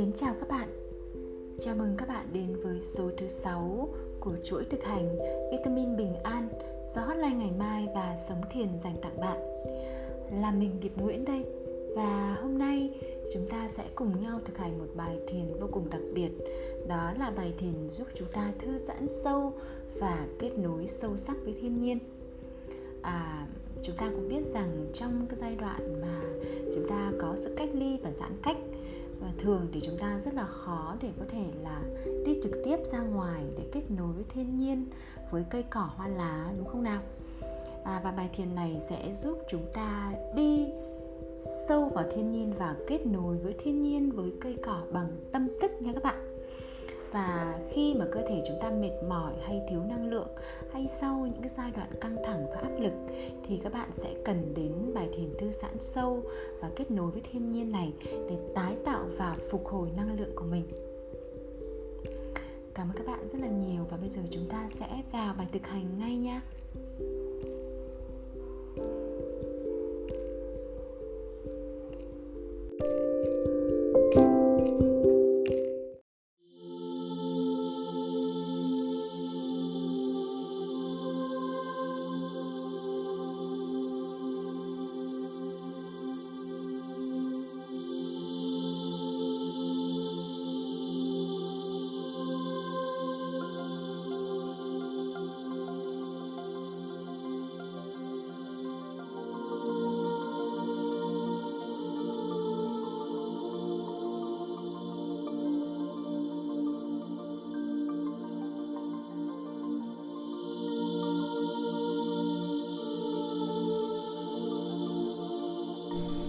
mến chào các bạn. Chào mừng các bạn đến với số thứ 6 của chuỗi thực hành Vitamin Bình An do Hotline Ngày Mai và Sống Thiền dành tặng bạn. Là mình Điệp Nguyễn đây Và hôm nay chúng ta sẽ cùng nhau thực hành một bài thiền vô cùng đặc biệt Đó là bài thiền giúp chúng ta thư giãn sâu và kết nối sâu sắc với thiên nhiên. À, chúng ta cũng biết rằng trong cái giai đoạn mà chúng ta có sự cách ly và giãn cách và thường thì chúng ta rất là khó để có thể là đi trực tiếp ra ngoài để kết nối với thiên nhiên với cây cỏ hoa lá đúng không nào? À, và bài thiền này sẽ giúp chúng ta đi sâu vào thiên nhiên và kết nối với thiên nhiên với cây cỏ bằng tâm thức nha các bạn và khi mà cơ thể chúng ta mệt mỏi hay thiếu năng lượng, hay sau những cái giai đoạn căng thẳng và áp lực, thì các bạn sẽ cần đến bài thiền thư giãn sâu và kết nối với thiên nhiên này để tái tạo và phục hồi năng lượng của mình. Cảm ơn các bạn rất là nhiều và bây giờ chúng ta sẽ vào bài thực hành ngay nhé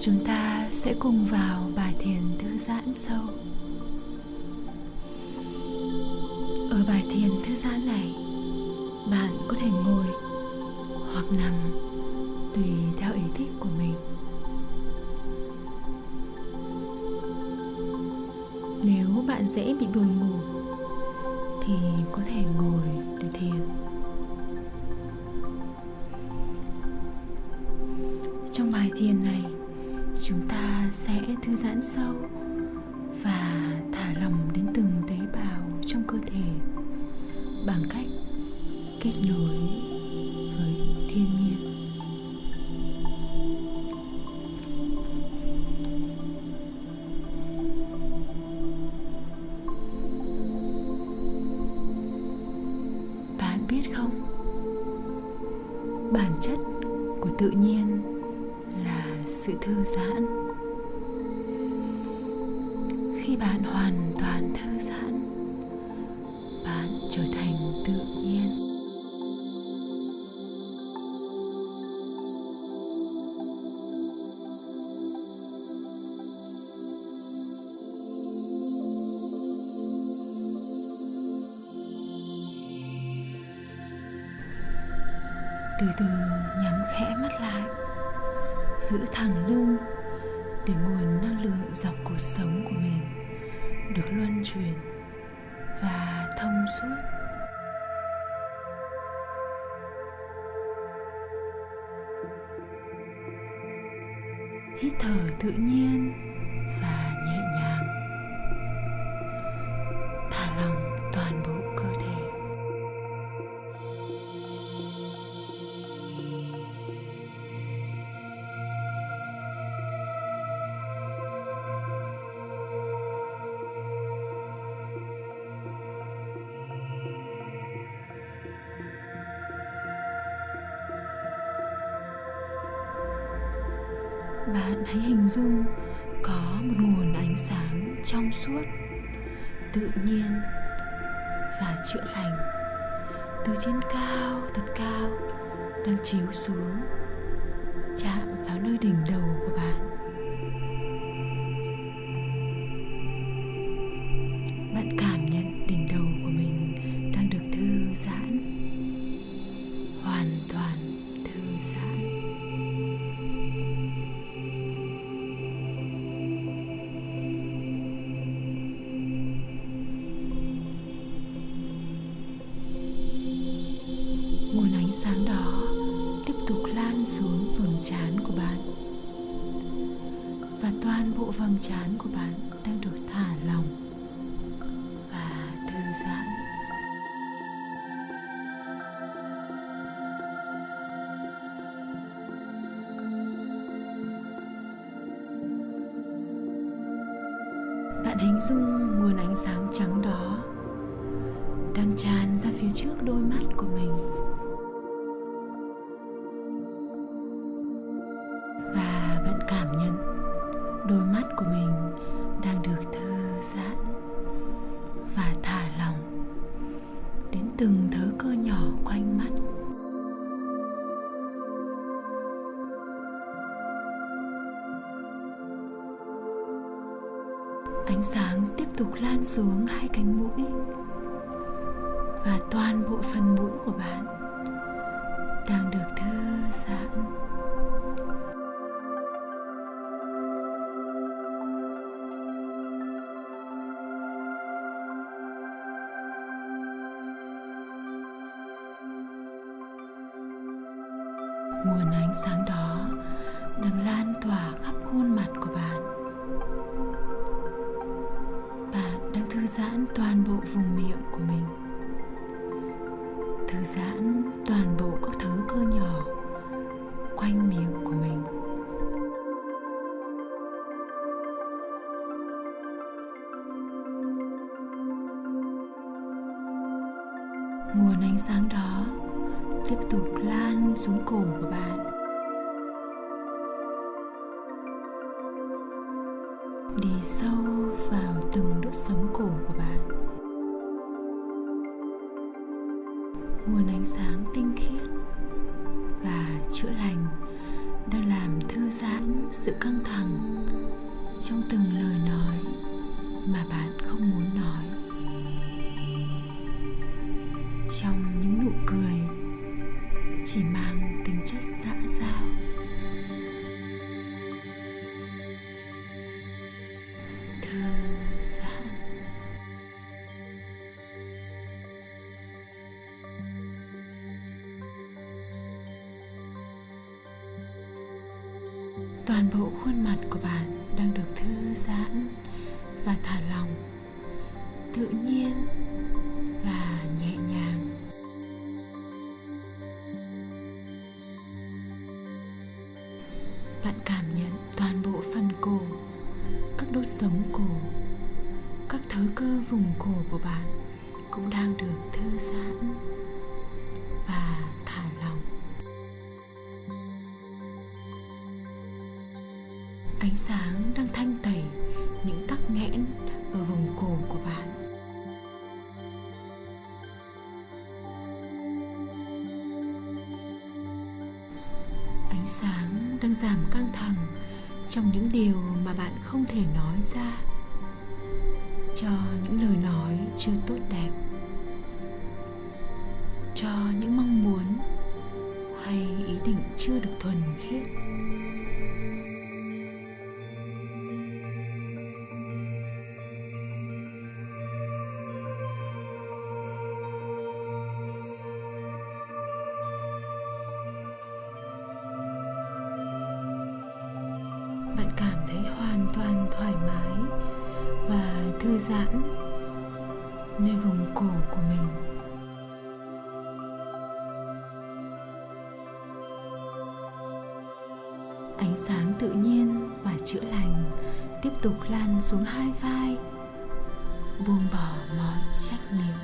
chúng ta sẽ cùng vào bài thiền thư giãn sâu. Ở bài thiền thư giãn này, bạn có thể ngồi hoặc nằm tùy theo ý thích của mình. Nếu bạn dễ bị buồn ngủ, thì có thể ngồi để thiền. Trong bài thiền này sẽ thư giãn sâu và thả lòng đến từng tế bào trong cơ thể bằng cách kết nối với thiên nhiên. Bạn biết không? Bản chất của tự nhiên là sự thư giãn khi bạn hoàn toàn thư giãn, bạn trở thành tự nhiên. Từ từ nhắm khẽ mắt lại, giữ thẳng suốt hít thở tự nhiên. Dung có một nguồn ánh sáng trong suốt, tự nhiên và chữa lành. Từ trên cao, thật cao, đang chiếu xuống, chạm vào nơi đỉnh đầu của bạn. bạn hình dung nguồn ánh sáng trắng đó đang tràn ra phía trước đôi mắt của mình. Nguồn ánh sáng đó tiếp tục lan xuống cổ của bạn. Đi sâu vào từng đốt sống cổ của bạn. Nguồn ánh sáng tinh khiết và chữa lành đang làm thư giãn sự căng thẳng trong từng lời nói mà bạn không muốn nói. Toàn bộ khuôn mặt của bạn đang được thư giãn và thả lỏng, tự nhiên và nhẹ nhàng. Ánh sáng đang giảm căng thẳng trong những điều mà bạn không thể nói ra. Cho những lời nói chưa tốt đẹp. Cho những mong muốn hay ý định chưa được thuần khiết. Của mình. Ánh sáng tự nhiên và chữa lành tiếp tục lan xuống hai vai, buông bỏ mọi trách nhiệm.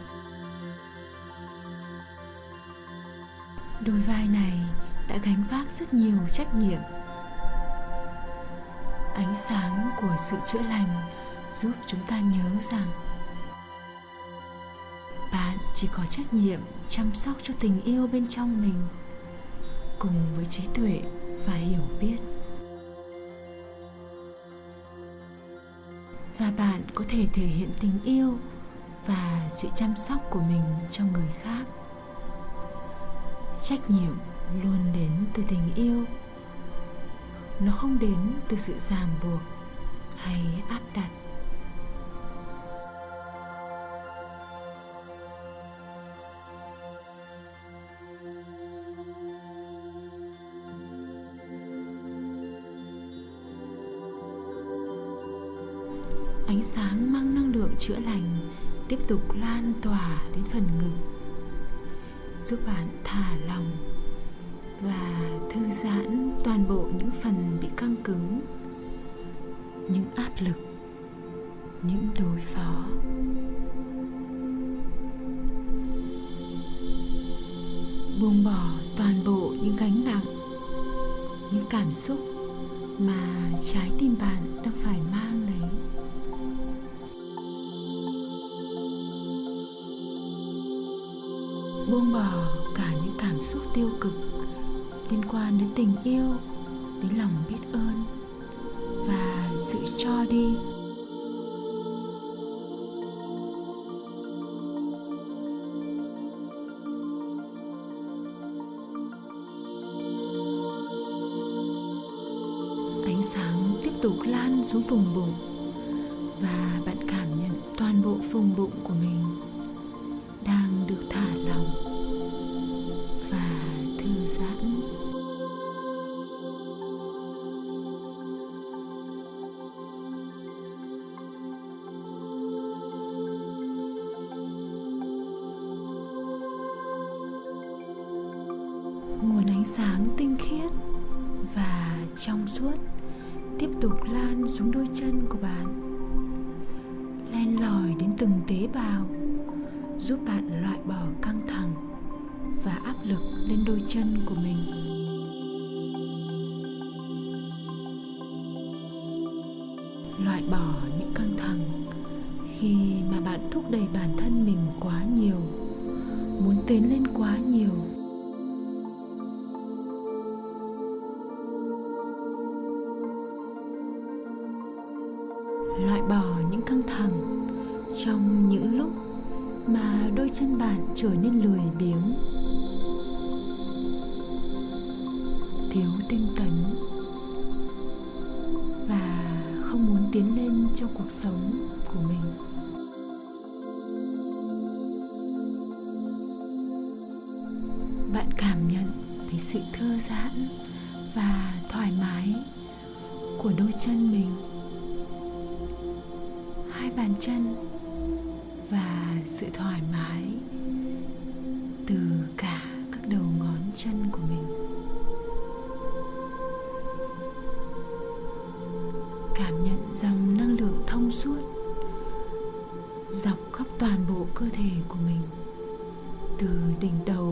Đôi vai này đã gánh vác rất nhiều trách nhiệm. Ánh sáng của sự chữa lành giúp chúng ta nhớ rằng chỉ có trách nhiệm chăm sóc cho tình yêu bên trong mình, cùng với trí tuệ và hiểu biết. Và bạn có thể thể hiện tình yêu và sự chăm sóc của mình cho người khác. Trách nhiệm luôn đến từ tình yêu. Nó không đến từ sự ràng buộc hay áp đặt chữa lành tiếp tục lan tỏa đến phần ngực, giúp bạn thả lòng và thư giãn toàn bộ những phần bị căng cứng, những áp lực, những đối phó. Buông bỏ toàn bộ những gánh nặng, những cảm xúc mà trái tim bạn đang phải mang lấy tiêu cực liên quan đến tình yêu, đến lòng biết ơn và sự cho đi. Ánh sáng tiếp tục lan xuống vùng bụng. Từng tế bào, giúp bạn loại bỏ căng thẳng và áp lực lên đôi chân của mình. Loại bỏ những căng thẳng khi mà bạn thúc đẩy bản thân mình quá nhiều, muốn tiến lên quá nhiều. Chân bạn trở nên lười biếng. Thiếu tinh tấn và không muốn tiến lên trong cuộc sống của mình. Bạn cảm nhận thấy sự thư giãn và thoải mái của đôi chân mình. Sự thoải mái từ cả các đầu ngón chân của mình. Cảm nhận dòng năng lượng thông suốt dọc khắp toàn bộ cơ thể của mình, từ đỉnh đầu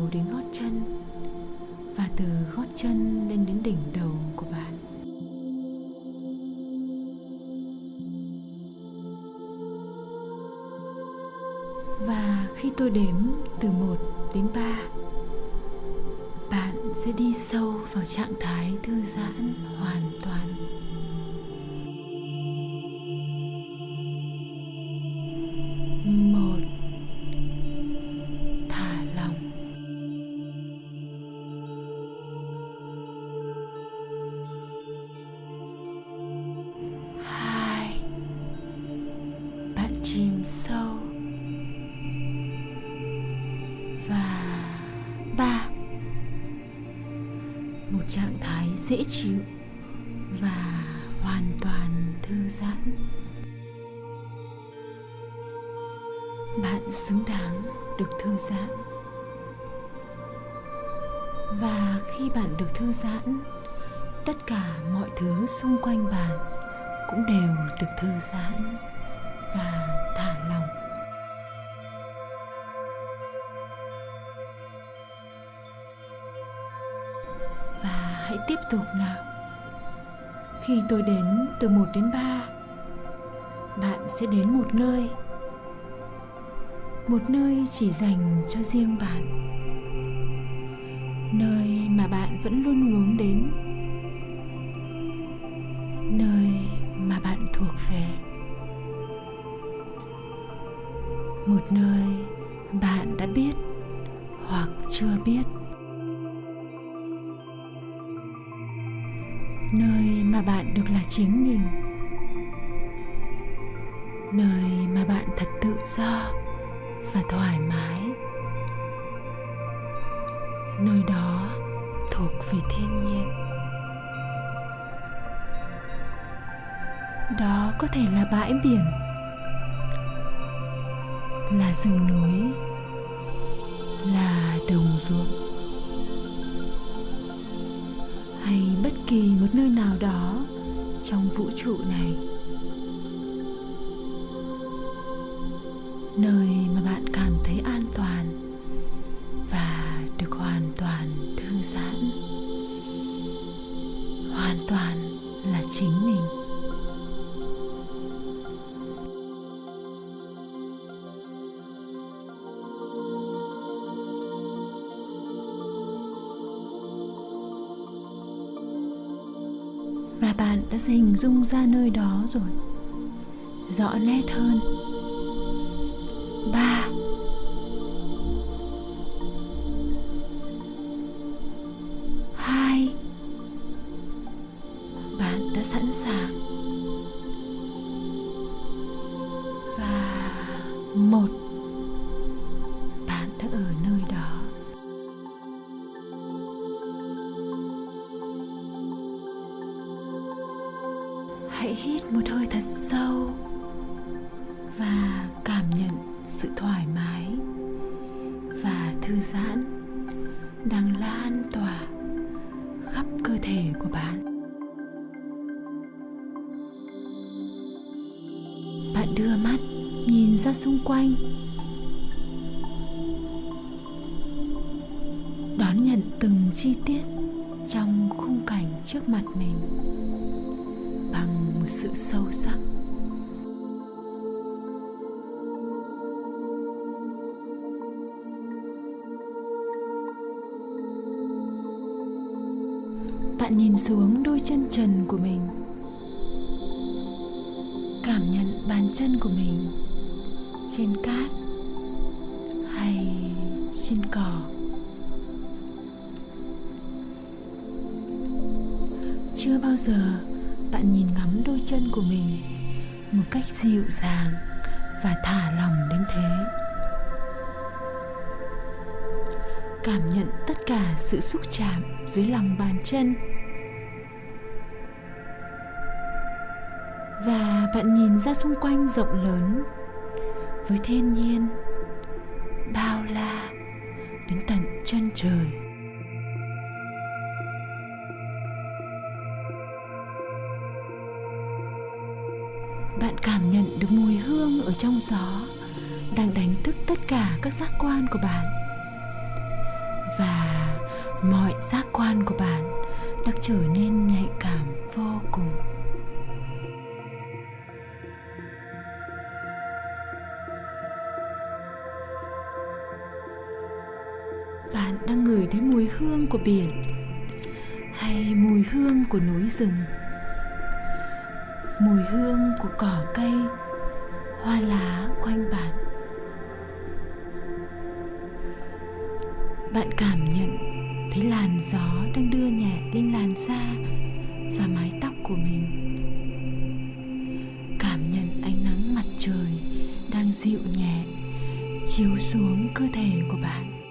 tôi đếm từ 1 đến 3 bạn sẽ đi sâu vào trạng thái thư giãn hoàn chịu và hoàn toàn thư giãn. Bạn xứng đáng được thư giãn. Và khi bạn được thư giãn, tất cả mọi thứ xung quanh bạn cũng đều được thư giãn. Tiếp tục nào. Khi tôi đến từ 1 đến 3 bạn sẽ đến một nơi. Một nơi chỉ dành cho riêng bạn. Nơi mà bạn vẫn luôn muốn đến. Nơi mà bạn thuộc về. Nơi mà bạn thật tự do và thoải mái. Nơi đó thuộc về thiên nhiên. Đó có thể là bãi biển, là rừng núi, là đồng ruộng. Hay bất kỳ một nơi nào đó trong vũ trụ này. Nơi mà bạn cảm thấy an toàn và được hoàn toàn thư giãn. Hoàn toàn là chính mình. Và bạn đã hình dung ra nơi đó rồi. Rõ nét hơn. Giãn đang lan tỏa khắp cơ thể của bạn. Bạn đưa mắt nhìn ra xung quanh. Đón nhận từng chi tiết trong khung cảnh trước mặt mình bằng một sự sâu sắc. Nhìn xuống đôi chân trần của mình. Cảm nhận bàn chân của mình trên cát hay trên cỏ. Chưa bao giờ bạn nhìn ngắm đôi chân của mình một cách dịu dàng và thả lòng đến thế. Cảm nhận tất cả sự xúc chạm dưới lòng bàn chân bạn nhìn ra xung quanh rộng lớn. Với thiên nhiên, bao la, đến tận chân trời. Bạn cảm nhận được mùi hương ở trong gió đang đánh thức tất cả các giác quan của bạn. Và mọi giác quan của bạn đang trở nên nhạy cảm vô cùng. Ngửi thấy mùi hương của biển hay mùi hương của núi rừng. Mùi hương của cỏ cây, hoa lá quanh bạn. Bạn cảm nhận thấy làn gió đang đưa nhẹ lên làn da và mái tóc của mình. Cảm nhận ánh nắng mặt trời đang dịu nhẹ, chiếu xuống cơ thể của bạn.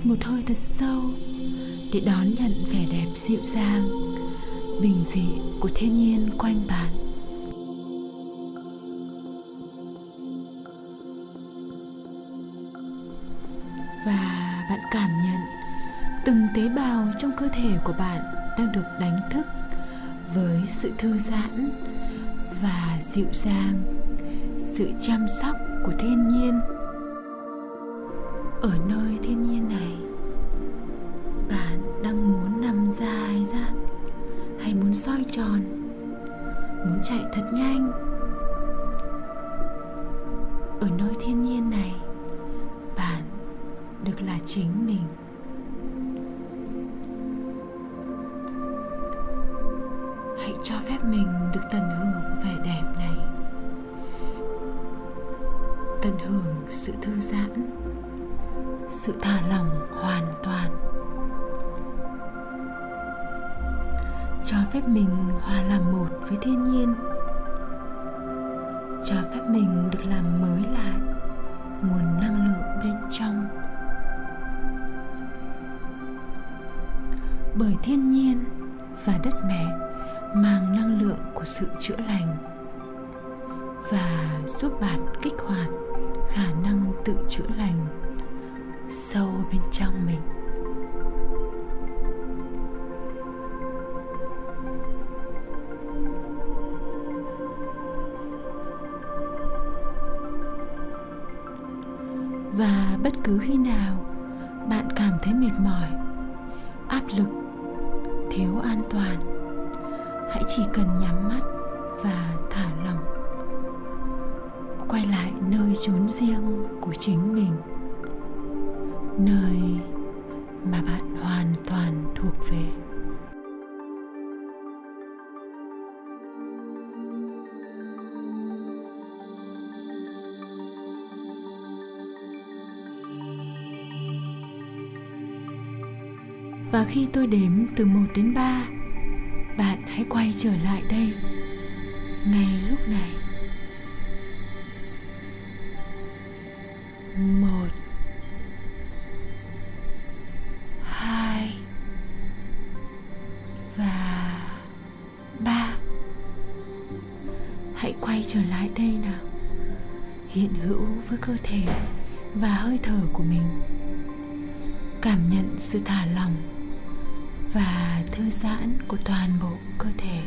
Hít một hơi thật sâu để đón nhận vẻ đẹp dịu dàng, bình dị của thiên nhiên quanh bạn. Và bạn cảm nhận từng tế bào trong cơ thể của bạn đang được đánh thức với sự thư giãn và dịu dàng, sự chăm sóc của thiên nhiên. Chạy thật nhanh. Bởi thiên nhiên và đất mẹ mang năng lượng của sự chữa lành và giúp bạn kích hoạt khả năng tự chữa lành sâu bên trong mình. Và bất cứ khi nào bạn cảm thấy mệt mỏi, áp lực thiếu an toàn. Hãy chỉ cần nhắm mắt và thả lỏng. Quay lại nơi chốn riêng của chính mình. Nơi mà bạn hoàn toàn thuộc về. Và khi tôi đếm từ 1 đến 3 Bạn hãy quay trở lại đây, Ngay lúc này. Một, hai, và ba. Hãy quay trở lại đây nào. Hiện hữu với cơ thể và hơi thở của mình. Cảm nhận sự thả lỏng và thư giãn của toàn bộ cơ thể.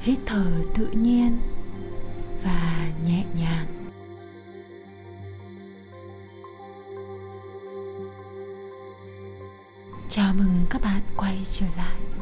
Hít thở tự nhiên và nhẹ nhàng. Chào mừng các bạn quay trở lại.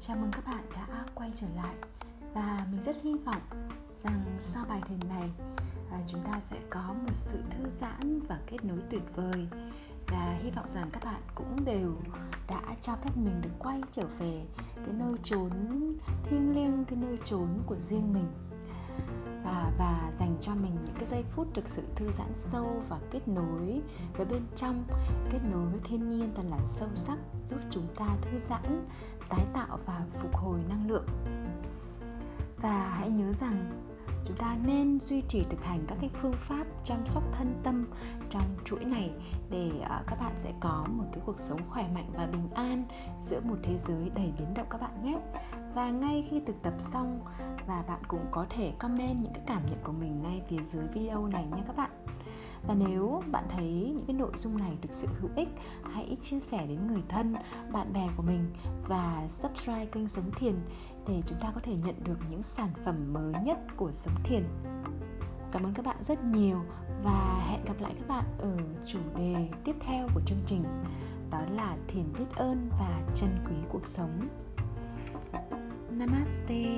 Chào mừng các bạn đã quay trở lại. Và mình rất hy vọng rằng sau bài thiền này à, chúng ta sẽ có một sự thư giãn và kết nối tuyệt vời. Và hy vọng rằng các bạn cũng đều đã cho phép mình được quay trở về cái nơi trốn thiêng liêng, cái nơi trốn của riêng mình và, và dành cho mình những cái giây phút thực sự thư giãn sâu và kết nối với bên trong kết nối với thiên nhiên thật là sâu sắc giúp chúng ta thư giãn tái tạo và phục hồi năng lượng. Và hãy nhớ rằng chúng ta nên duy trì thực hành các cái phương pháp chăm sóc thân tâm trong chuỗi này để à, các bạn sẽ có một cái cuộc sống khỏe mạnh và bình an giữa một thế giới đầy biến động các bạn nhé. Và ngay khi thực tập xong, và bạn cũng có thể comment những cái cảm nhận của mình ngay phía dưới video này nha các bạn và nếu bạn thấy những cái nội dung này thực sự hữu ích, hãy chia sẻ đến người thân, bạn bè của mình và subscribe kênh sống thiền để chúng ta có thể nhận được những sản phẩm mới nhất của sống thiền. Cảm ơn các bạn rất nhiều và hẹn gặp lại các bạn ở chủ đề tiếp theo của chương trình, đó là thiền biết ơn và trân quý cuộc sống. Namaste.